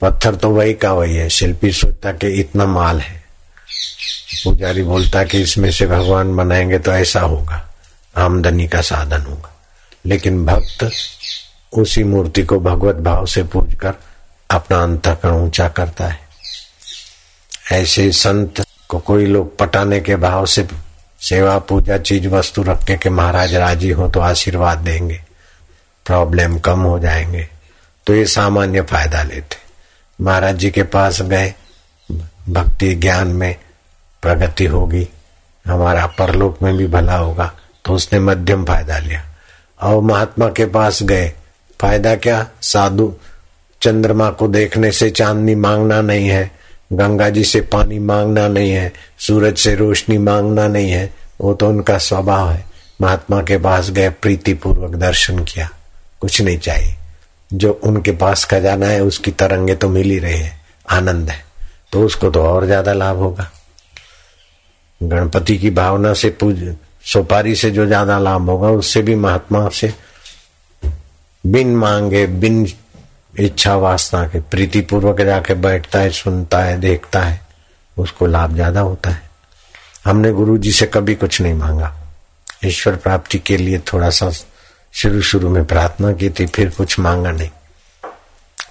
पत्थर तो वही का वही है। शिल्पी सोचता कि इतना माल है। पुजारी बोलता कि इसमें से भगवान बनाएँगे तो ऐसा होगा। आमदनी का साधन होगा। लेकिन भक्त उसी मूर्ति को भगवत भाव से पूज कर अपना अंतकरण ऊँचा करता है। ऐसे संत को कोई लोग पटाने के भाव से सेवा, पूजा, चीज़, वस्तु रख के कि महाराज राज़ी हो तो आशीर्वाद देंगे। प्रॉब्लम कम हो जाएँगे। तो ये सामान्य फ़ायदा लेते महाराज जी के पास गए। भक्ति ज्ञान में प्रगति होगी। हमारा परलोक में भी भला होगा। तो उसने मध्यम फ़ायदा लिया। और महात्मा के पास गए। फ़ायदा क्या? साधु। चंद्रमा को देखने से चांदनी मांगना नहीं है। गंगा जी से पानी मांगना नहीं है। सूरज से रोशनी मांगना नहीं है। वो तो उनका स्वभाव है। महात्मा के पास गए प्रीति पूर्वक दर्शन किया। कुछ नहीं चाहिए। जो उनके पास खजाना है, उसकी तरंगे तो मिल ही रहे है। आनंद है। तो उसको तो और ज़्यादा लाभ होगा। गणपति की भावना से पूज, सुपारी से जो ज़्यादा लाभ होगा, उससे भी महात्मा से। बिन मांगे, बिन इच्छा वासना के प्रीति पूर्वक जाके बैठता है, सुनता है, देखता है, उसको लाभ ज़्यादा होता है। हमने गुरु जी से कभी कुछ नहीं मांगा। ईश्वर प्राप्ति के लिए थोड़ा सा शुरू शुरू में प्रार्थना की थी, फिर कुछ मांगा नहीं।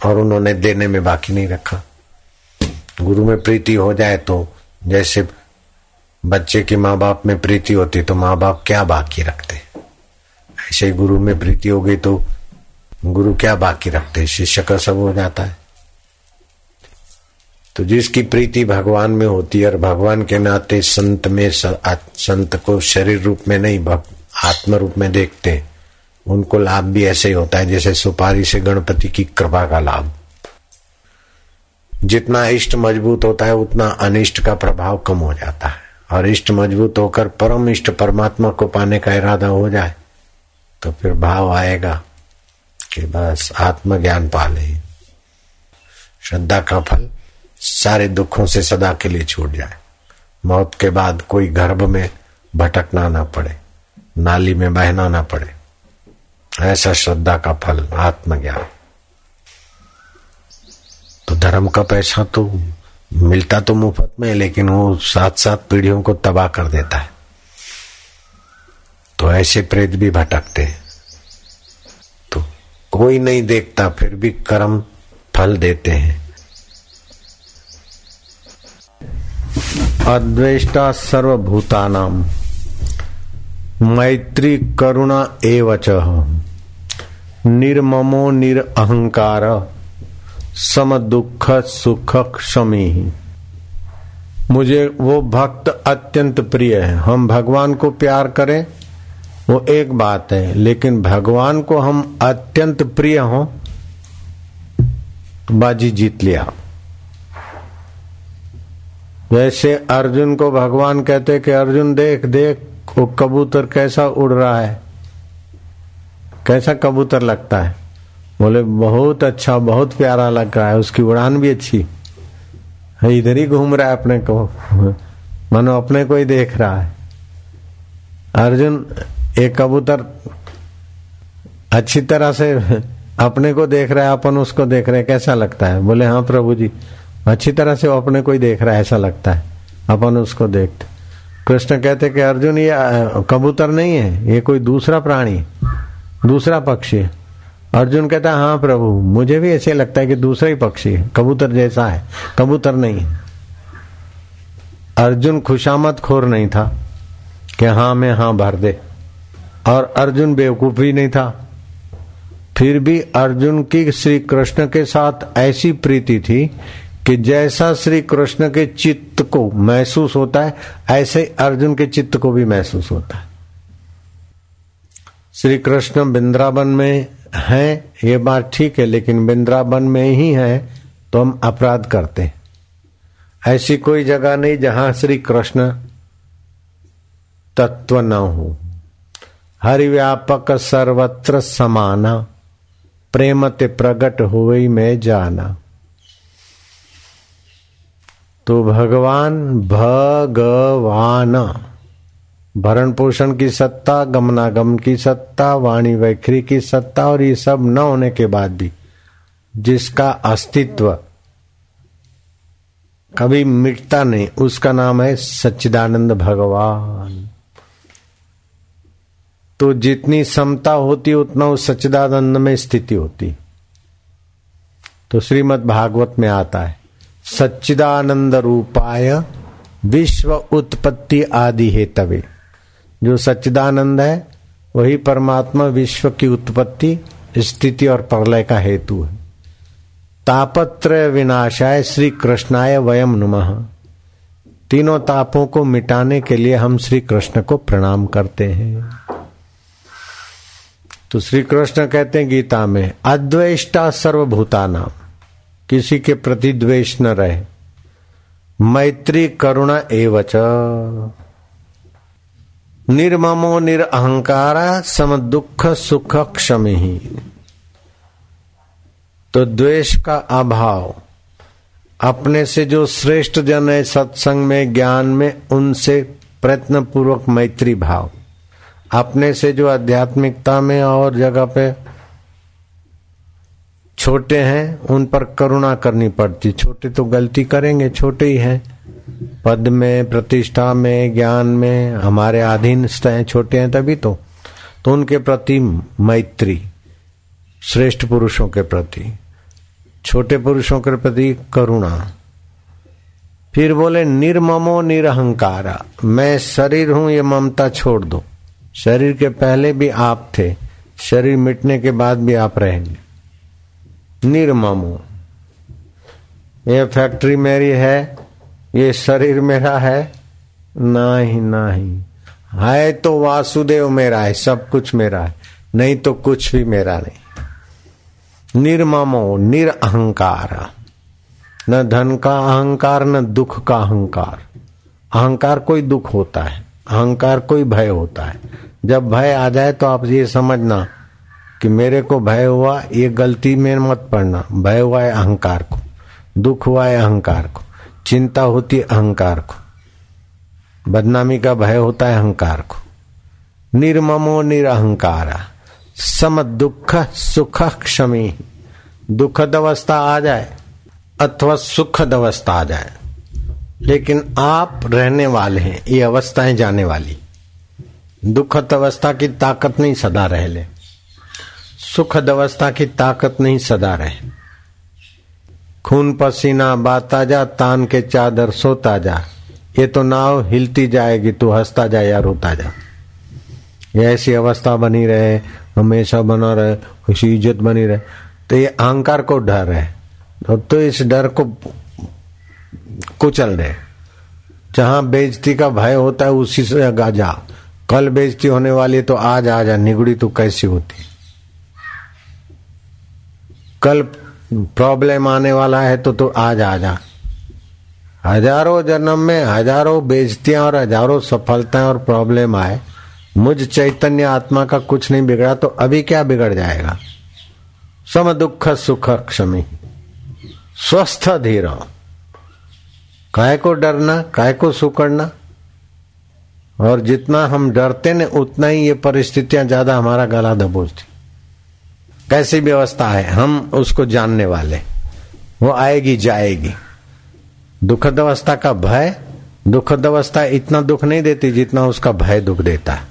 और उन्होंने देने में बाकी नहीं रखा। गुरु में प्रीति हो जाए तो जैसे बच्चे की माँ बाप में प्रीति होती तो माँ बाप क्या बाकी रखते? ऐसे गुरु में प्रीति हो गई तो गुरु क्या बाकी रखते? शिष्य का सब हो जाता है। तो जिसकी प्रीति भगवान में होती है, और भगवान के नाते संत में संत को शरीर रूप में नहीं आत्म रूप में देखते उनको लाभ भी ऐसे ही होता है, जैसे सुपारी से गणपति की कृपा का लाभ। जितना इष्ट मज़बूत होता है, उतना अनिष्ट का प्रभाव कम हो जाता है। और इष्ट मज़बूत होकर परम इष्ट परमात्मा को पाने का इरादा हो जाए तो फिर भाव आएगा कि बस आत्मज्ञान पाले। श्रद्धा का फल सारे दुखों से सदा के लिए छूट जाए। मौत के बाद कोई गर्भ में भटकना ना पड़े, नाली में बहना ना पड़े। ऐसा श्रद्धा का फल, आत्मज्ञान। तो धर्म का पैसा तो मिलता तो मुफ़्त में, लेकिन वो सात सात पीढ़ियों को तबाह कर देता है। तो ऐसे प्रेत भी भटकते हैं। तो कोई नहीं देखता, फिर भी कर्म फल देते हैं। अद्वेष्टा सर्वभूतानाम मैत्री करुणा एवच निर्ममो निरअहकार सम दुख सुख क्षमी मुझे वो भक्त अत्यंत प्रिय है। हम भगवान को प्यार करें, वो एक बात है, लेकिन भगवान को हम अत्यंत प्रिय हो तो बाजी जीत लिया। वैसे अर्जुन को भगवान कहते कि, अर्जुन देख देख, वो कबूतर कैसा उड़ रहा है। कैसा कबूतर लगता है? बोले, बहुत अच्छा बहुत प्यारा लग रहा है, उसकी उड़ान भी अच्छी है। इधर ही घूम रहा है अपने को। मानो अपने को ही देख रहा है। अर्जुन, एक कबूतर अच्छी तरह से अपने को देख रहा है, अपन उसको देख रहे हैं, कैसा लगता है? बोले हाँ प्रभु जी, अच्छी तरह से वो अपने को ही देख रहा है, ऐसा लगता है। अपन उसको देखते कृष्ण कहते कि, अर्जुन, ये कबूतर नहीं है, ये कोई दूसरा प्राणी दूसरा पक्षी है। अर्जुन कहता है हाँ प्रभु, मुझे भी ऐसे लगता है कि दूसरा ही पक्षी है। कबूतर जैसा है। कबूतर नहीं अर्जुन खुशामत खोर नहीं था कि हाँ मैं हाँ भर दे। और अर्जुन बेवकूफ़ भी नहीं था। फिर भी अर्जुन की श्री कृष्ण के साथ ऐसी प्रीति थी कि जैसा श्री कृष्ण के चित्त को महसूस होता है, ऐसे अर्जुन के चित्त को भी महसूस होता है। श्री कृष्ण वृंदावन में हैं, ये बात ठीक है, लेकिन वृंदावन में ही है तो हम अपराध करते हैं। ऐसी कोई जगह नहीं जहाँ श्री कृष्ण तत्व न हो। हरिव्यापक सर्वत्र समाना प्रेमते प्रगट हुई में जाना। तो भगवान भगवान। भरण पोषण की सत्ता गमनागमन की सत्ता, वाणी वैखरी की सत्ता और ये सब न होने के बाद भी जिसका अस्तित्व कभी मिटता नहीं, उसका नाम है सच्चिदानंद भगवान। तो जितनी समता होती, उतना उस सच्चिदानंद में स्थिति होती। तो श्रीमद भागवत में आता है, सच्चिदानंद रूपाय विश्व उत्पत्ति आदि है तवे जो सच्चिदानंद है, वही परमात्मा विश्व की उत्पत्ति, स्थिति और प्रलय का हेतु है। तापत्र विनाशाय श्री कृष्णाय वयम नुमः। तीनों तापों को मिटाने के लिए हम श्री कृष्ण को प्रणाम करते हैं। तो श्री कृष्ण कहते हैं गीता में, अद्वेष्टा सर्वभूता नाम किसी के प्रति द्वेष न रहे। मैत्री करुणा एवच निर्ममो निरअहकारा सम दुख सुख क्षम ही तो द्वेष का अभाव, अपने से जो श्रेष्ठ जन है सत्संग में, ज्ञान में, उनसे प्रयत्न पूर्वक मैत्री भाव। अपने से जो आध्यात्मिकता में और जगह पे छोटे हैं, उन पर करुणा करनी पड़ती। छोटे तो गलती करेंगे, छोटे ही हैं। पद में, प्रतिष्ठा में, ज्ञान में, हमारे अधीन हैं छोटे हैं तभी तो। तो उनके प्रति मैत्री, श्रेष्ठ पुरुषों के प्रति, छोटे पुरुषों के प्रति करुणा। फिर बोले, निर्ममो निरहंकारा, मैं शरीर हूँ, ये ममता छोड़ दो। शरीर के पहले भी आप थे, शरीर मिटने के बाद भी आप रहेंगे। निर्ममो। ये फैक्ट्री मेरी है ये शरीर मेरा है? नहीं नहीं। है तो वासुदेव मेरा है, सब कुछ मेरा है। नहीं तो कुछ भी मेरा नहीं। निर्ममो, निरअहकार। न धन का अहंकार, न दुख का अहंकार। अहंकार कोई दुख होता है, अहंकार कोई भय होता है। जब भय आ जाए तो आप ये समझना कि मेरे को भय हुआ, ये गलती में मत पड़ना। भय हुआ है अहंकार को, दुख हुआ है अहंकार को। चिंता होती है अहंकार को। बदनामी का भय होता है अहंकार को। निर्ममो निरअहकारा सम दुख सुख क्षमी। दुखद अवस्था आ जाए अथवा सुखद अवस्था आ जाए। लेकिन आप रहने वाले हैं, ये अवस्थाएँ जाने वाली। दुखद अवस्था की ताकत नहीं सदा रह ले। सुखद अवस्था की ताकत नहीं सदा रहे। खून पसीना बाता जा तान के चादर सोता जा ये तो नाव हिलती जाएगी, तू हंसता जा या रोता जा। ये ऐसी अवस्था बनी रहे, हमेशा बना रहे, ऐसी इज़्ज़त बनी रहे। तो ये अहंकार को डर है। तो इस डर को कुचल दे जहाँ बेजती का भय होता है, उसी से जा कल बेजती होने वाली तो आज आ जा, निगुड़ी तो कैसी होती? कल प्रॉब्लम आने वाला है तो तो आज आ जा। हज़ारों जन्म में हज़ारों बेजतियाँ और हज़ारों सफलताएँ और प्रॉब्लम आए। मुझ चैतन्य आत्मा का कुछ नहीं बिगड़ा तो अभी क्या बिगड़ जाएगा? सम दुख, सुख, क्षमी। स्वस्थ, धीर काय को डरना, काय को सुकड़ना? और जितना हम डरते ने उतना ही ये परिस्थितियाँ ज़्यादा हमारा गला दबोचती। कैसी व्यवस्था है? हम उसको जानने वाले। वो आएगी, जाएगी। दुखद अवस्था का भय, दुखद अवस्था इतना दुख नहीं देती जितना उसका भय दुख देता है।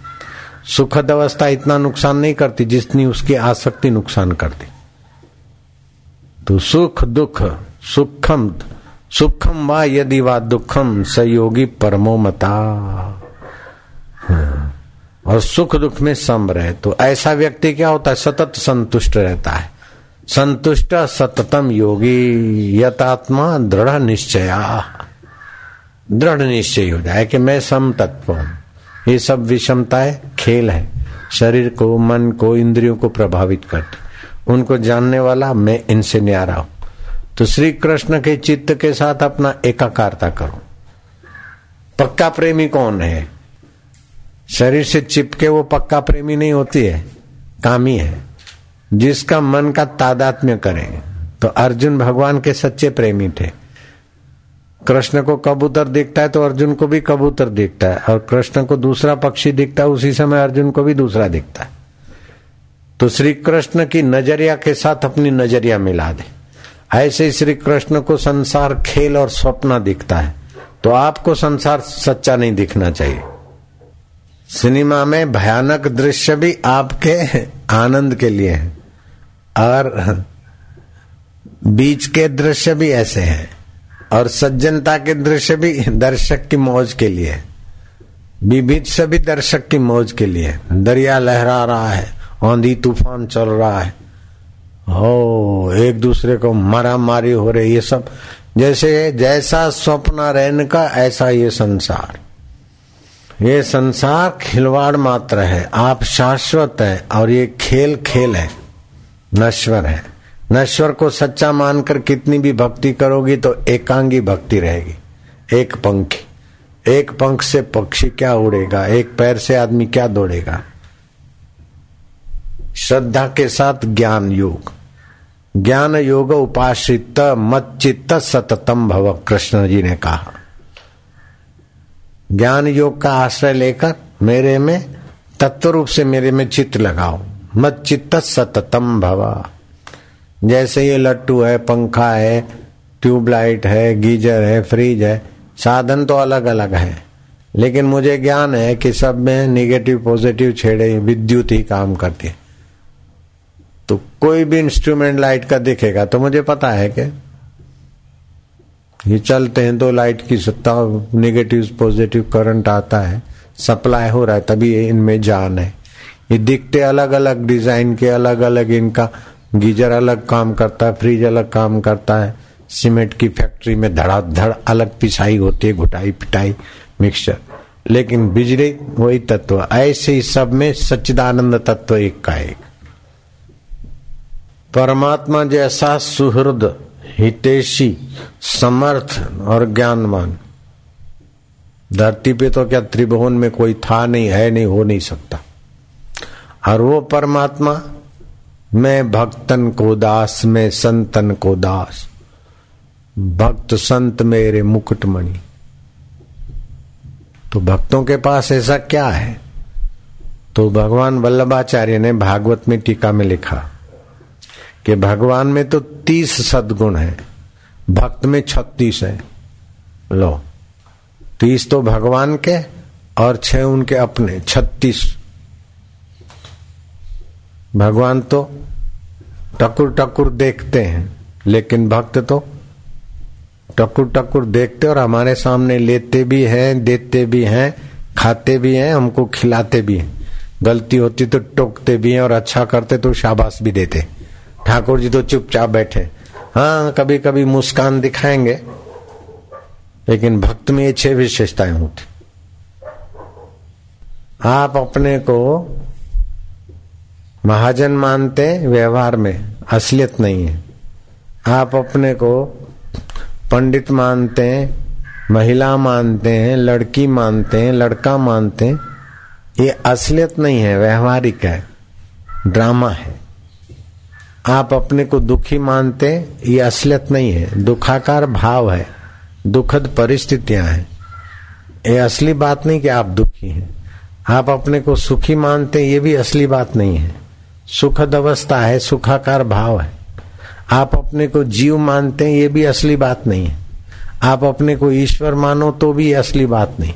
सुखद अवस्था इतना नुकसान नहीं करती जितनी उसकी आसक्ति नुकसान करती। तो सुख, दुख, सुखम सुखम वा यदि वा दुखम सहयोगी परमो मता। और सुख दुख में सम रहे तो ऐसा व्यक्ति क्या होता है? सतत संतुष्ट रहता है। संतुष्ट सततम योगी, यतात्मा दृढ़ निश्चया। दृढ़ निश्चय हो जाए कि मैं सम तत्व हूँ। ये सब विषमताएँ खेल है। शरीर को, मन को, इंद्रियों को प्रभावित करते उनको जानने वाला मैं इनसे न्यारा हूँ। तो श्री कृष्ण के चित्त के साथ अपना एकाकारता करो। पक्का प्रेमी कौन है? शरीर से चिपके वो पक्का प्रेमी नहीं होती है, कामी है। जिसका मन का तादात्म्य करें तो अर्जुन भगवान के सच्चे प्रेमी थे। कृष्ण को कबूतर दिखता है तो अर्जुन को भी कबूतर दिखता है, और कृष्ण को दूसरा पक्षी दिखता है, उसी समय अर्जुन को भी दूसरा दिखता है। तो श्री कृष्ण की नज़रिया के साथ अपनी नज़रिया मिला दे। ऐसे ही श्री कृष्ण को संसार खेल और स्वप्न दिखता है तो आपको संसार सच्चा नहीं दिखना चाहिए। सिनेमा में भयानक दृश्य भी आपके आनंद के लिए है। और बीच के दृश्य भी ऐसे हैं। और सज्जनता के दृश्य भी दर्शक की मौज के लिए विभिन्न सभी दर्शक की मौज के लिए दरिया लहरा रहा है आंधी तूफ़ान चल रहा है। हो, एक दूसरे को मारा मारी हो रही ये सब। जैसे जैसा स्वप्न रहने का, ऐसा ये संसार। ये संसार खिलवाड़ मात्र है। आप शाश्वत है और ये खेल खेल है। नश्वर है। नश्वर को सच्चा मानकर कितनी भी भक्ति करोगी तो एकांगी भक्ति रहेगी। एक पंखी। एक पंख से पक्षी क्या उड़ेगा? एक पैर से आदमी क्या दौड़ेगा? श्रद्धा के साथ ज्ञान योग। ज्ञान योग उपाश्रित मत चित्त सततम भव। कृष्ण जी ने कहा। ज्ञान योग का आश्रय लेकर मेरे में तत्व रूप से मेरे में चित्त लगाओ। मत चित्त सततम भवा। जैसे ये लट्टू है, पंखा है ट्यूबलाइट है, गीजर है, फ्रिज है, साधन तो अलग अलग है। लेकिन मुझे ज्ञान है कि सब में निगेटिव पॉजिटिव छेड़े विद्युत ही काम करती है। तो कोई भी इंस्ट्रूमेंट लाइट का दिखेगा तो मुझे पता है कि ये चलते हैं तो लाइट की सत्ता निगेटिव पॉजिटिव करंट आता है सप्लाई हो रहा है, तभी इनमें जान है। ये दिखते अलग अलग डिज़ाइन के अलग अलग इनका, गीजर अलग काम करता है फ्रिज अलग काम करता है सीमेंट की फैक्ट्री में धड़ाधड़ अलग पिसाई होती है, घुटाई पिटाई मिक्सचर लेकिन बिजली, वही तत्व, ऐसे ही सब में सच्चिदानंद तत्व एक का एक। परमात्मा जैसा सुहृद हितेशी, समर्थ और ज्ञानवान। धरती पे तो क्या त्रिभुवन में कोई था नहीं, है नहीं, हो नहीं सकता। और वो परमात्मा, मैं भक्तन को दास, मैं संतन को दास। भक्त संत मेरे मुकुटमणि। तो भक्तों के पास ऐसा क्या है? तो भगवान वल्लभाचार्य ने भागवत में टीका में लिखा कि भगवान में तो तीस सदगुण है, भक्त में छत्तीस है। लो, तीस तो भगवान के और छह उनके अपने, छत्तीस। भगवान तो टकुर टकुर देखते हैं, लेकिन भक्त तो टकुर टकुर देखते और हमारे सामने लेते भी हैं, देते भी हैं, खाते भी हैं, हमको खिलाते भी हैं। गलती होती तो टोकते भी हैं और अच्छा करते तो शाबाश भी देते। ठाकुर जी तो चुपचाप बैठे। हाँ कभी कभी मुस्कान दिखाएँगे, लेकिन भक्त में ये छह विशेषताएँ होती। आप अपने को महाजन मानते, व्यवहार में असलियत नहीं है। आप अपने को पंडित मानते हैं महिला मानते हैं लड़की मानते हैं लड़का मानते हैं ये असलियत नहीं है, व्यवहारिक है, ड्रामा है। आप अपने को दुखी मानते ये असलियत नहीं है। दुखाकार भाव है। दुखद परिस्थितियाँ हैं। ये असली बात नहीं कि आप दुखी हैं। आप अपने को सुखी मानते ये भी असली बात नहीं है। सुखद अवस्था है, सुखाकार भाव है। आप अपने को जीव मानते हैं, ये भी असली बात नहीं है। आप अपने को ईश्वर मानो तो भी असली बात नहीं।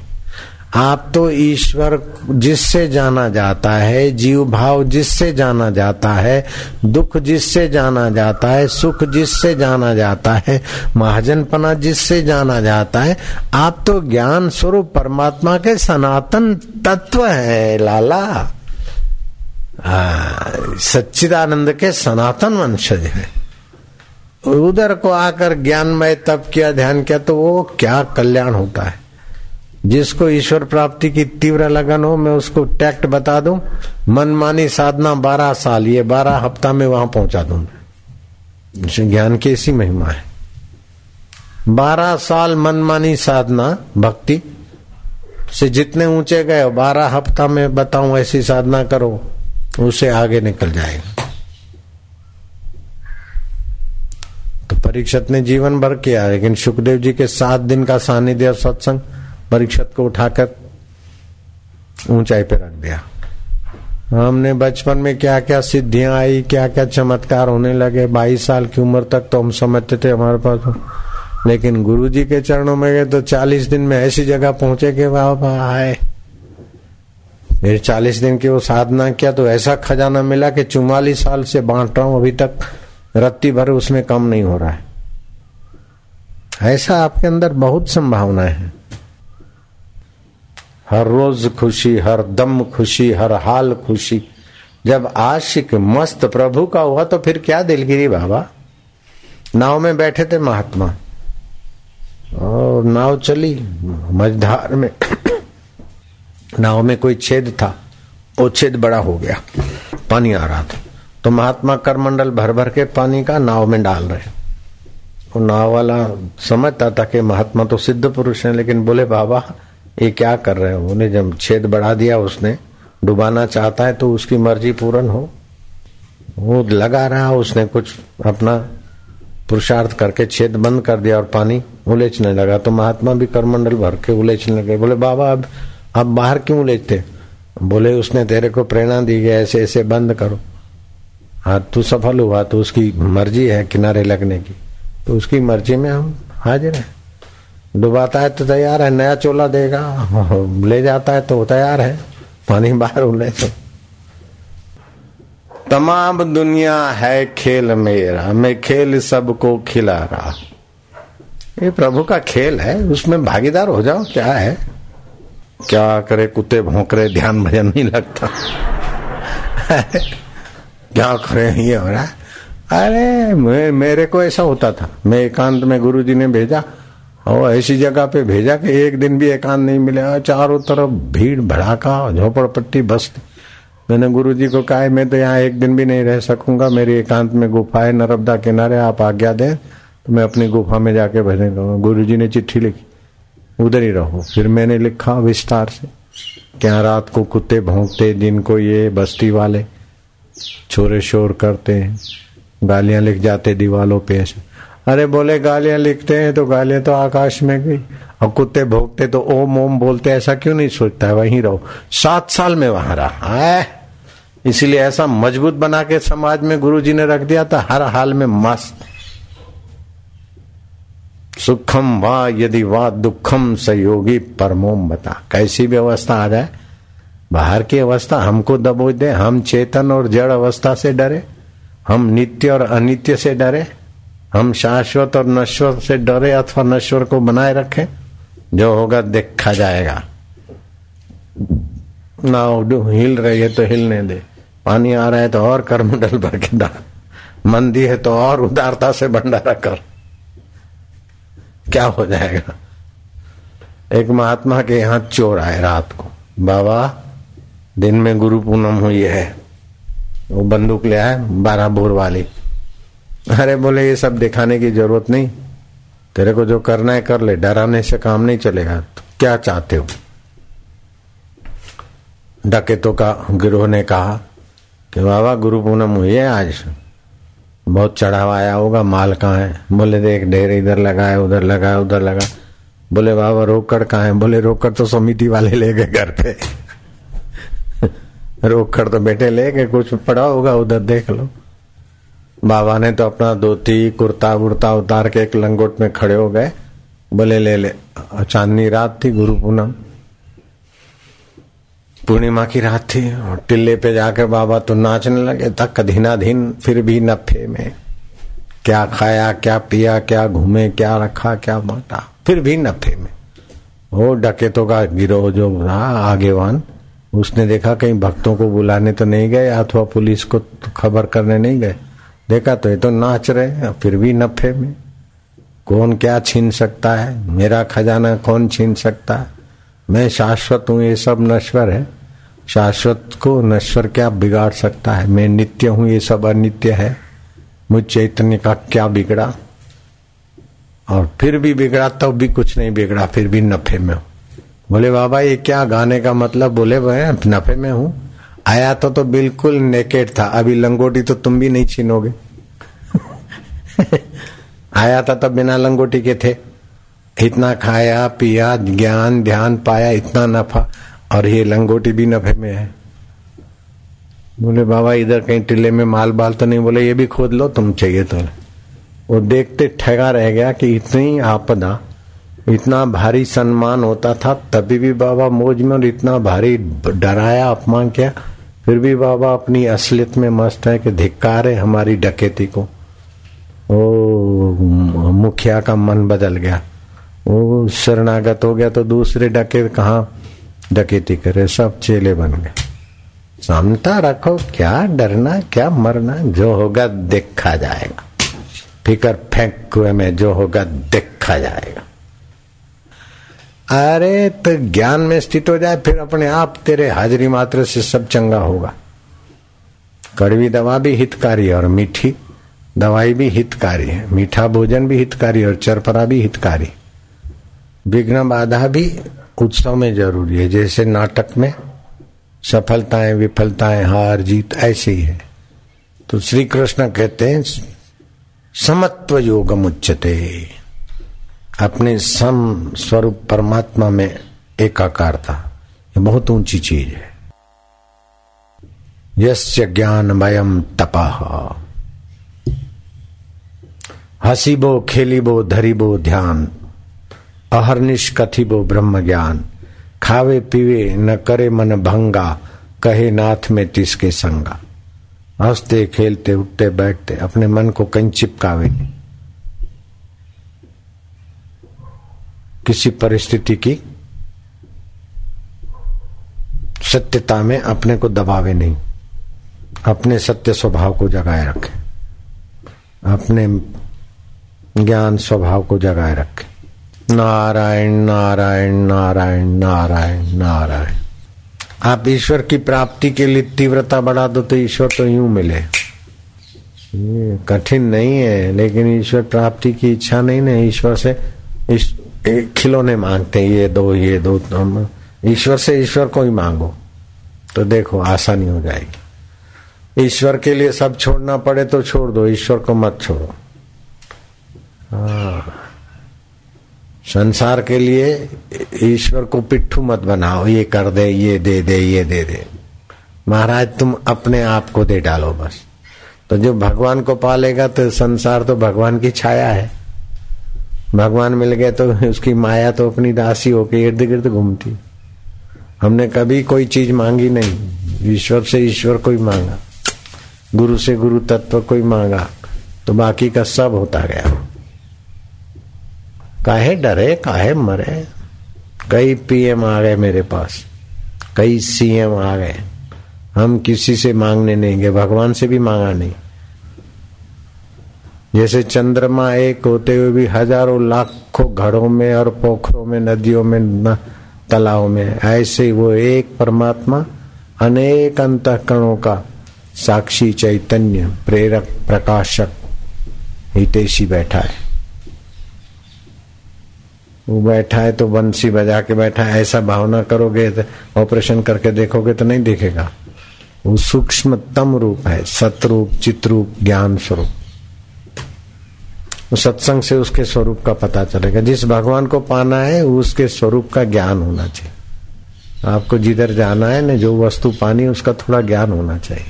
आप तो ईश्वर जिससे जाना जाता है, जीव भाव जिससे जाना जाता है, दुख जिससे जाना जाता है, सुख जिससे जाना जाता है, महाजनपना जिससे जाना जाता है, आप तो ज्ञान स्वरूप परमात्मा के सनातन तत्व है, लाला। सच्चिदानंद के सनातन वंशज है। उधर को आकर ज्ञानमय तप किया, ध्यान किया तो वो क्या कल्याण होता है? जिसको ईश्वर प्राप्ति की तीव्र लगन हो, मैं उसको टैक्ट बता दूँ, मनमानी साधना बारह साल, ये बारह हफ़्ता में वहाँ पहुँचा दूँ ज्ञान की ऐसी महिमा है। बारह साल मनमानी साधना, भक्ति, से जितने ऊँचे गए, बारह हफ़्ता में बताऊँ ऐसी साधना करो, उसे आगे निकल जाएगा। तो परीक्षत ने जीवन भर किया, लेकिन सुखदेव जी के सात दिन का सानिध्य और सत्संग परीक्षत को उठाकर ऊंचाई पे रख दिया। हमने बचपन में क्या क्या सिद्धियाँ आई क्या क्या चमत्कार होने लगे। बाईस साल की उम्र तक तो हम समझते थे हमारे पास। लेकिन गुरु जी के चरणों में गए तो चालीस दिन में ऐसी जगह पहुँचे कि बाबा आए। फिर चालीस दिन की वो साधना किया तो ऐसा खजाना मिला कि चुम्वालीस साल से बांट रहा हूँ, अभी तक रत्ती भर उसमें कम नहीं हो रहा है। ऐसा आपके अंदर बहुत संभावना हैं। हर रोज खुशी, हर दम खुशी, हर हाल खुशी। जब आशिक मस्त प्रभु का हुआ तो फिर क्या दिलगिरी बाबा? नाव में बैठे थे महात्मा। और नाव चली, मझधार में। नाव में कोई छेद था, वो छेद बड़ा हो गया। पानी आ रहा था। तो महात्मा करमंडल भर भर के पानी का नाव में डाल रहे वो नाव वाला समझता था कि महात्मा तो सिद्ध पुरुष है, लेकिन बोले, बाबा ये क्या कर रहे हो? उन्हें जब छेद बढ़ा दिया उसने, डुबाना चाहता है तो उसकी मर्ज़ी पूर्ण हो। वो लगा रहा, उसने कुछ अपना पुरुषार्थ करके छेद बंद कर दिया और पानी उलेचने लगा। तो महात्मा भी करमंडल भर के उलेचने लगे। बोले, बाबा, अब अब बाहर क्यों उलेचते? बोले, उसने तेरे को प्रेरणा दी गई ऐसे ऐसे बंद करो। हाँ तू सफल हुआ तो उसकी मर्ज़ी है किनारे लगने की। तो उसकी मर्ज़ी में हम हाजिर हैं। डुबाता है तो तैयार है, नया चोला देगा, ले जाता है तो तैयार है, पानी बाहर उले तो तमाम दुनिया है खेल मेरा मैं खेल सबको खिला रहा। ये प्रभु का खेल है, उसमें भागीदार हो जाओ, क्या है? क्या करे कुत्ते भोंकरे ध्यान भजन नहीं लगता। क्या करे ये हो रहा है? अरे मेरे को ऐसा होता था, मैं एकांत में गुरु जी ने भेजा और ऐसी जगह पे भेजा कि एक दिन भी एकांत नहीं मिले। चारों तरफ़ भीड़, भड़ाका, झोपड़पट्टी बस्ती। मैंने गुरु जी को कहा, मैं तो यहाँ एक दिन भी नहीं रह सकूँगा। मेरी एकांत में गुफा है, नर्मदा किनारे, आप आज्ञा दें तो मैं अपनी गुफा में जाके भजन करूँगा। गुरु जी ने चिट्ठी लिखी। उधर ही रहो। फिर मैंने लिखा विस्तार से, क्या रात को कुत्ते भोंकते दिन को ये बस्ती वाले छोरे शोर करते गालियाँ लिख जाते, दीवालों पे ऐसे। अरे बोले, गालियाँ लिखते हैं तो गालियाँ तो आकाश में गई। और कुत्ते भोगते तो ओम ओम बोलते, ऐसा क्यों नहीं सोचता है? वहीं रहो। सात साल में वहाँ रहा है। इसीलिए ऐसा मज़बूत बना के समाज में गुरु जी ने रख दिया था, हर हाल में मस्त। सुखम वा यदि वा दुखम सहयोगी परमोम बता। कैसी भी अवस्था आ जाए, बाहर की अवस्था हमको दबोच दे। हम चेतन और जड़ अवस्था से डरे, हम नित्य और अनित्य से डरे। हम शाश्वत और नश्वर से डरे अथवा नश्वर को बनाए रखें, जो होगा देखा जाएगा। ना हिल रही है तो हिलने दे। पानी आ रहा है तो और कर्मडल भर के डाल मंदी है तो और उदारता से भंडारा कर। क्या हो जाएगा? एक महात्मा के यहाँ चोर आए रात को। बाबा, दिन में गुरु पूनम हुई है। वो बंदूक ले आए, बारह बोर वाली। अरे बोले, ये सब दिखाने की ज़रूरत नहीं। तेरे को जो करना है कर ले, डराने से काम नहीं चलेगा। क्या चाहते हो? डकेतों का, गिरोह ने कहा कि बाबा, गुरु पूनम हुई है आज। बहुत चढ़ावा आया होगा, माल कहाँ है? बोले, देख, ढेर इधर लगाए उधर लगाए उधर लगा बोले, बाबा, रोकड़ कहाँ है? बोले, रोकड़ तो समिति वाले ले गए घर पे। रोकड़ तो बेटे ले गए, कुछ पड़ा होगा, उधर देख लो। बाबा ने तो अपना धोती, कुर्ता वुर्ता उतार के एक लंगोट में खड़े हो गए। बोले, ले ले। चांदनी रात थी, गुरु पूनम। पूर्णिमा की रात थी टिल्ले पे जाकर बाबा तो नाचने लगे, तक धीनाधीन, फिर भी नफे में। क्या खाया, क्या पिया, क्या घूमे, क्या रखा, क्या बांटा, फिर भी नफे में। वो डकेतों का गिरोह जो रहा, आगेवान। उसने देखा कहीं भक्तों को बुलाने तो नहीं गए, अथवा पुलिस को तो खबर करने नहीं गए। देखा तो ये तो नाच रहे हैं फिर भी नफे में। कौन क्या छीन सकता है? मेरा खजाना कौन छीन सकता है? मैं शाश्वत हूँ, ये सब नश्वर है। शाश्वत को नश्वर क्या बिगाड़ सकता है? मैं नित्य हूँ, ये सब अनित्य है। मुझ चैतन्य का क्या बिगड़ा? और फिर भी बिगड़ा, तब तो भी कुछ नहीं बिगड़ा, फिर भी नफे में हूँ। बोले, बाबा, ये क्या गाने का मतलब? बोले भाई नफे में हूँ। आया तो तो बिल्कुल नेकेट था। अभी लंगोटी तो तुम भी नहीं छीनोगे। आया था तब बिना लंगोटी के थे। इतना खाया पिया ज्ञान ध्यान पाया इतना नफा। और ये लंगोटी भी नफे में है। बोले बाबा इधर कहीं टिल्ले में माल बाल तो नहीं? बोले ये भी खोद लो तुम चाहिए तो। वो देखते ठगा रह गया कि इतनी आपदा इतना भारी सम्मान होता था तभी भी बाबा मोज में और इतना भारी डराया अपमान किया। फिर भी बाबा अपनी असलियत में मस्त है कि धिक्कार है हमारी डकेती को। ओ, मुखिया का मन बदल गया। वो शरणागत हो गया तो दूसरे डके कहा डकेती करे, सब चेले बन गए। समता रखो, क्या डरना, क्या मरना, जो होगा देखा जाएगा। फिकर फेंक कुएँ में, जो होगा देखा जाएगा। अरे तो ज्ञान में स्थित हो जाए, फिर अपने आप तेरे हाजिरी मात्र से सब चंगा होगा। कड़वी दवा भी हितकारी है और मीठी। दवाई भी हितकारी है। मीठा भोजन भी हितकारी और चरपरा भी हितकारी। विघ्न बाधा भी उत्सव में ज़रूरी है। जैसे नाटक में सफलताएँ, विफलताएँ, हार, जीत ऐसे ही है। तो श्री कृष्ण कहते हैं, समत्व योग मुच्यते। अपने सम स्वरूप परमात्मा में एकाकारता ये बहुत ऊँची चीज़ है। यस्य ज्ञान वयम तपह हसीबो, खेलीबो, धरीबो ध्यान। अहरनिश कथिबो ब्रह्म ज्ञान खावे पीवे न करे मन भंगा। कहे नाथ में तिसके संगा। हँसते, खेलते, उठते, बैठते, अपने मन को कहीं चिपकावे किसी परिस्थिति की सत्यता में अपने को दबावे नहीं। अपने सत्य स्वभाव को जगाए रखे। अपने ज्ञान स्वभाव को जगाए रखे। नारायण नारायण नारायण नारायण नारायण। आप ईश्वर की प्राप्ति के लिए तीव्रता बढ़ा दो तो ईश्वर तो यूँ मिले। कठिन नहीं है लेकिन ईश्वर प्राप्ति की इच्छा नहीं ना ईश्वर से इस, खिलौने मांगते हैं, ये दो ये दो तो ईश्वर से ईश्वर को ही मांगो। तो देखो, आसानी हो जाएगी। ईश्वर के लिए सब छोड़ना पड़े तो छोड़ दो, ईश्वर को मत छोड़ो। हाँ। संसार के लिए ईश्वर को पिट्ठू मत बनाओ, ये कर दे, ये दे दे, ये दे दे। महाराज, तुम अपने आप को दे डालो बस। तो जो भगवान को पालेगा तो संसार तो भगवान की छाया है। भगवान मिल गए तो उसकी माया तो अपनी दासी होकर इर्द गिर्द घूमती। हमने कभी कोई चीज़ मांगी नहीं। ईश्वर से ईश्वर को ही मांगा। गुरु से गुरु तत्व को ही मांगा। तो बाकी का सब होता गया। काहे डरे, काहे मरे। कई पीएम आ गए मेरे पास। कई सीएम आ गए। हम किसी से मांगने नहीं गए। भगवान से भी मांगा नहीं। जैसे चंद्रमा एक होते हुए भी हज़ारों लाखों घरों में और पोखरों में, नदियों में तालाबों में, ऐसे वो एक परमात्मा, अनेक अंतकरणों का साक्षी चैतन्य, प्रेरक, प्रकाशक, हितेशी बैठा है। वो बैठा है तो बंसी बजा के बैठा है, ऐसा भावना करोगे तो ऑपरेशन करके देखोगे तो नहीं देखेगा। वो सूक्ष्मतम रूप है, सतरूप, चित्रूप, ज्ञान स्वरूप। सत्संग से उसके स्वरूप का पता चलेगा। जिस भगवान को पाना है, उसके स्वरूप का ज्ञान होना चाहिए। आपको जिधर जाना है, ना जो वस्तु पानी, उसका थोड़ा ज्ञान होना चाहिए।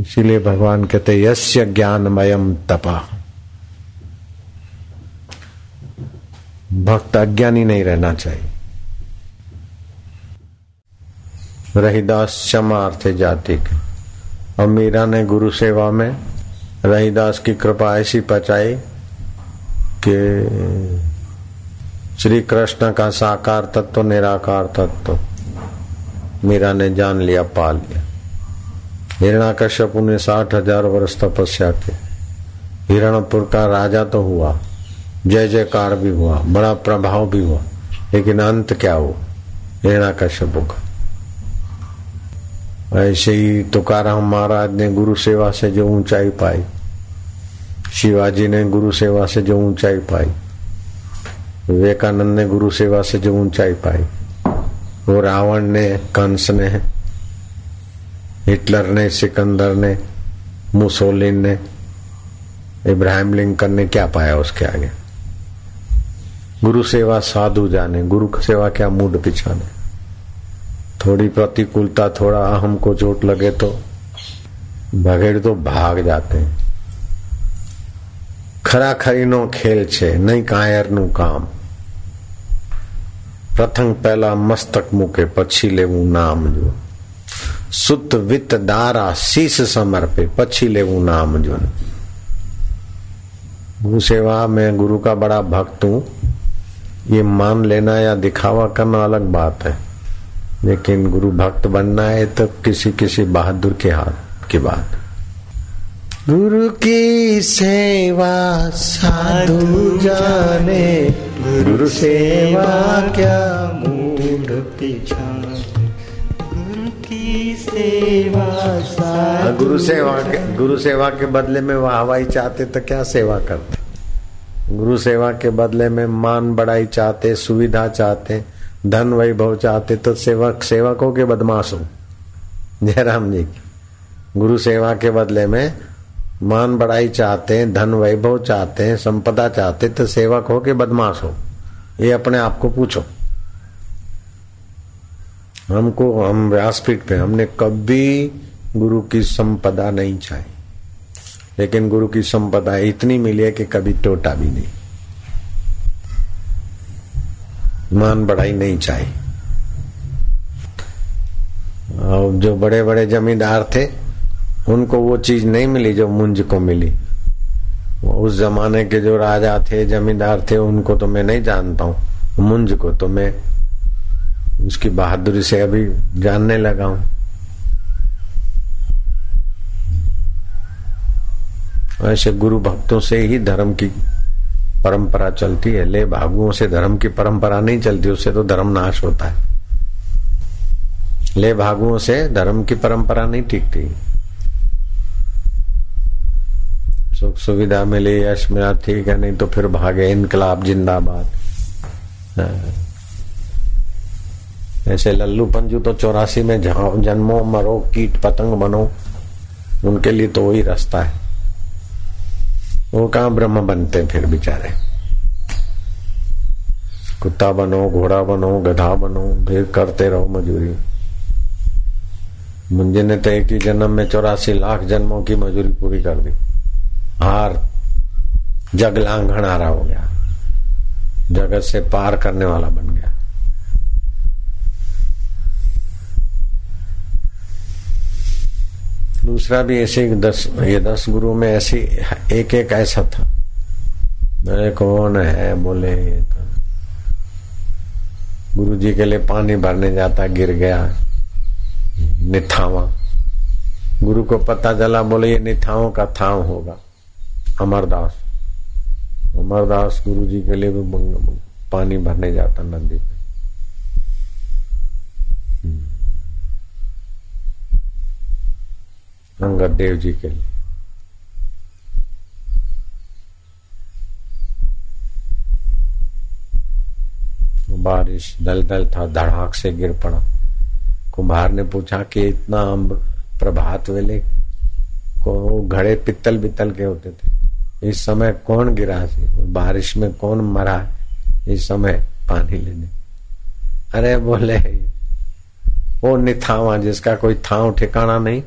इसीलिए भगवान कहते, यस्य ज्ञानमयम तपा। भक्त अज्ञानी नहीं रहना चाहिए। रहीदास क्षमार्थ जाति के और मीरा ने गुरु सेवा में रहीदास की कृपा ऐसी पचाई कि श्री कृष्ण का साकार तत्व, निराकार तत्व, मीरा ने जान लिया पा लिया। हिरणाकश्यप ने साठ हज़ार वर्ष तपस्या की। हिरणपुर का राजा तो हुआ, जय जयकार भी हुआ, बड़ा प्रभाव भी हुआ, लेकिन अंत क्या हुआ? हिरणा हिरणाकश्यप का ऐसे ही तुकाराम महाराज ने गुरु सेवा से जो ऊंचाई पाई। शिवाजी ने गुरु सेवा से जो ऊंचाई पाई। विवेकानंद ने गुरु सेवा से जो ऊंचाई पाई। वो रावण ने, कंस ने, हिटलर ने, सिकंदर ने, मुसोलिन ने, इब्राहिम लिंकन ने क्या पाया उसके आगे? गुरु सेवा साधु जाने, गुरु सेवा क्या मूड पिछाने थोड़ी प्रतिकूलता थोड़ा अहम को चोट लगे तो भगेड़ तो भाग जाते हैं खरा खरीनो ખેલ છે નહીં કાયરનું કામ પ્રથમ પહેલા મસ્તક મૂકે પછી લેવું નામ જો સુત વિત દારા શીશ समर्पे પછી લેવું नाम जो गुरु सेवा में गुरु का बड़ा भक्त हूं ये मान लेना या दिखावा करना अलग बात है लेकिन गुरु भक्त बनना है तो किसी किसी बहादुर के हाथ की बात गुरु की सेवा साधु जाने गुरु सेवा क्या मूड पिछाने। गुरु की सेवा हाँ, गुरु सेवा के गुरु सेवा के बदले में वह हवाई चाहते तो क्या सेवा करते? गुरु सेवा के बदले में मान बढ़ाई चाहते सुविधा चाहते धन वैभव चाहते तो सेवक, सेवकों के बदमाश हो। जयराम जी, गुरु सेवा के बदले में मान बढ़ाई चाहते हैं, धन वैभव चाहते हैं, संपदा चाहते तो सेवक हो के बदमाश हो। ये अपने आप को पूछो। हमको, हम व्यासपीठ पे, हमने कभी गुरु की संपदा नहीं चाहिए लेकिन गुरु की संपदा इतनी मिली है कि कभी टोटा भी नहीं। मान बढ़ाई नहीं चाहिए और जो बड़े बड़े जमींदार थे, उनको वो चीज़ नहीं मिली जो मुंज को मिली। उस जमाने के जो राजा थे, जमींदार थे, उनको तो मैं नहीं जानता हूँ। मुंज को तो मैं उसकी बहादुरी से अभी जानने लगा हूँ। ऐसे गुरु भक्तों से ही धर्म की परंपरा चलती है, ले भागुओं से धर्म की परंपरा नहीं चलती, उससे तो धर्म नाश होता है। ले भागुओं से धर्म की परंपरा नहीं टिकती। सुख सुविधा मिली, यश मिला, ठीक है, नहीं तो फिर भागे इनकलाब, जिंदाबाद। हाँ। ऐसे लल्लू पंजू तो चौरासी में जन्मो मरो, कीट पतंग बनो, उनके लिए तो वही रास्ता है। वो कहा ब्रह्म बनते फिर बेचारे? कुत्ता बनो, घोड़ा बनो, गधा बनो, फिर करते रहो मजूरी। मुंजे ने तो एक ही जन्म में चौरासी लाख जन्मों की मजूरी पूरी कर दी। हार, जग लांघनारा हो गया। जगत से पार करने वाला बन गया। दूसरा भी ऐसे दस, ये दस गुरु में ऐसी एक एक ऐसा था। मेरे कौन है? बोले, ये तो गुरु जी के लिए पानी भरने जाता, गिर गया। निथावा। गुरु को पता चला, बोले, ये निथाओं का थाव होगा। अमरदास। अमरदास गुरु जी के लिए भी पानी भरने जाता नदी पे अंगद देव जी के लिए। बारिश दल दल था, धड़ाक से गिर पड़ा। कुम्हार ने पूछा कि इतना अम्ब प्रभात वेले को घड़े पित्तल बित्तल के होते थे। इस समय कौन गिरा सी बारिश में कौन मरा इस समय पानी लेने। अरे बोले, वो निथावा जिसका कोई थाव ठिकाना नहीं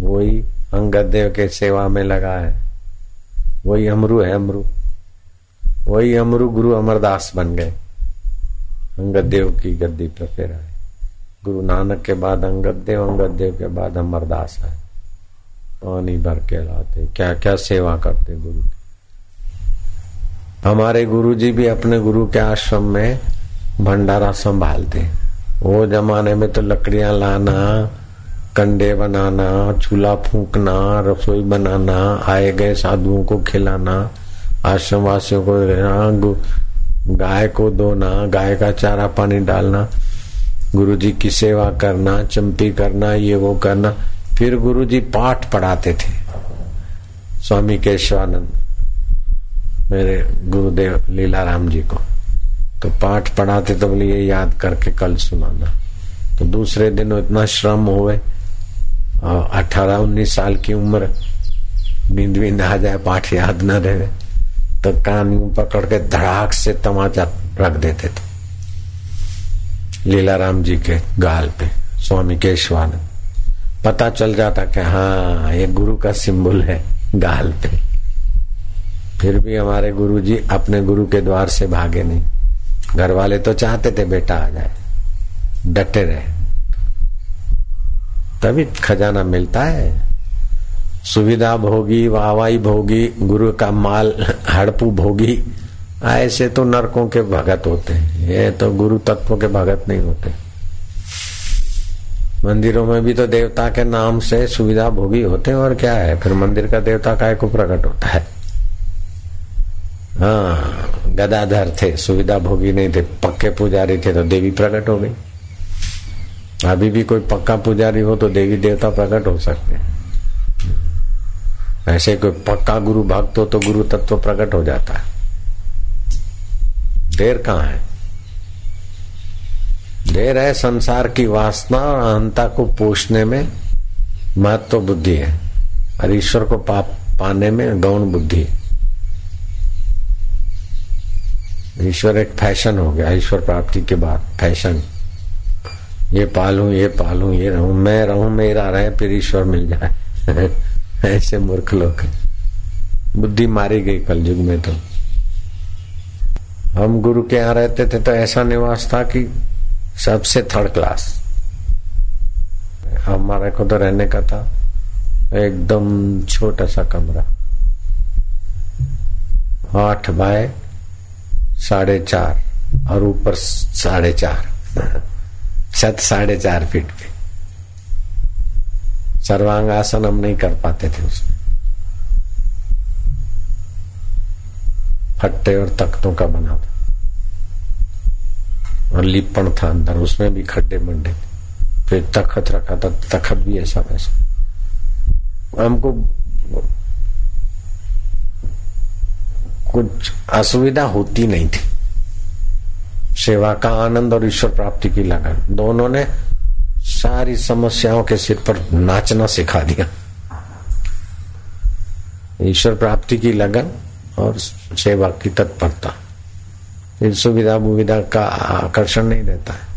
वही अंगद देव के सेवा में लगा है। वही अमरु है अमरु। वही अमरु गुरु अमरदास बन गए। अंगद देव की गद्दी पर फिर आए। गुरु नानक के बाद अंगद देव अंगद देव के बाद अमरदास आए। पानी भर के लाते। क्या क्या सेवा करते गुरु की? हमारे गुरु जी भी अपने गुरु के आश्रम में भंडारा संभालते वो जमाने में तो लकड़ियाँ लाना कंडे बनाना, चूल्हा फूकना, रसोई बनाना, आए गए साधुओं को खिलाना, आश्रम वासियों को रहना गाय को धोना गाय का चारा पानी डालना गुरु जी की सेवा करना, चंपी करना, ये वो करना। फिर गुरु जी पाठ पढ़ाते थे। स्वामी केशवानंद, मेरे गुरुदेव लीलाराम जी को। तो पाठ पढ़ाते तो बोले, ये याद करके कल सुनाना। तो दूसरे दिन इतना श्रम हुए अठारह उन्नीस साल की उम्र। नींद वींद आ जाए पाठ याद न रहे। तो कान पकड़ के धड़ाक से तमाचा रख देते थे। लीलाराम जी के गाल पे, स्वामी केशवानंद पता चल जाता कि हाँ ये गुरु का सिंबल है गाल पे। फिर भी हमारे गुरु जी अपने गुरु के द्वार से भागे नहीं। घर वाले तो चाहते थे बेटा आ जाए। डटे रहे। तभी खजाना मिलता है। सुविधा भोगी वाहवाई भोगी, गुरु का माल, हड़पू भोगी, ऐसे तो नरकों के भगत होते हैं। ये तो गुरु तत्व के भगत नहीं होते। मंदिरों में भी तो देवता के नाम से सुविधा भोगी होते हैं, और क्या है? फिर मंदिर का देवता काय को प्रकट होता है। हाँ गदाधर थे, सुविधा भोगी नहीं थे, पक्के पुजारी थे तो देवी प्रकट हो गई। अभी भी कोई पक्का पुजारी हो तो देवी देवता प्रकट हो सकते हैं। ऐसे कोई पक्का गुरु भक्त हो तो गुरु तत्व प्रकट हो जाता है। देर कहाँ है? देर है संसार की वासना और अहंता को पोषने में महत्व बुद्धि है। और ईश्वर को पाप पाने में गौण बुद्धि ईश्वर एक फ़ैशन हो गया, ईश्वर प्राप्ति के बाद फ़ैशन। ये पालू ये पालू, ये रहू, मैं रहू, मेरा रहे, फिर ईश्वर मिल जाए। ऐसे मूर्ख लोग बुद्धि मारी गई कल युग में तो। हम गुरु के यहाँ रहते थे तो ऐसा निवास था कि सबसे थर्ड क्लास हमारे को तो रहने का था। एकदम छोटा सा कमरा। आठ बाय साढ़े चार और ऊपर साढ़े चार। छत साढ़े चार फीट पे। सर्वांग आसन हम नहीं कर पाते थे उसमें। फट्टे और तख्तों का बना था। और लिपण था अंदर, उसमें भी खड्डे मंडे फिर तखत रखा था, तखत भी ऐसा वैसा। हमको कुछ असुविधा होती नहीं थी। सेवा का आनंद और ईश्वर प्राप्ति की लगन। दोनों ने सारी समस्याओं के सिर पर नाचना सिखा दिया। ईश्वर प्राप्ति की लगन और सेवा की तत्परता। सुविधा बुविधा का आकर्षण नहीं रहता है।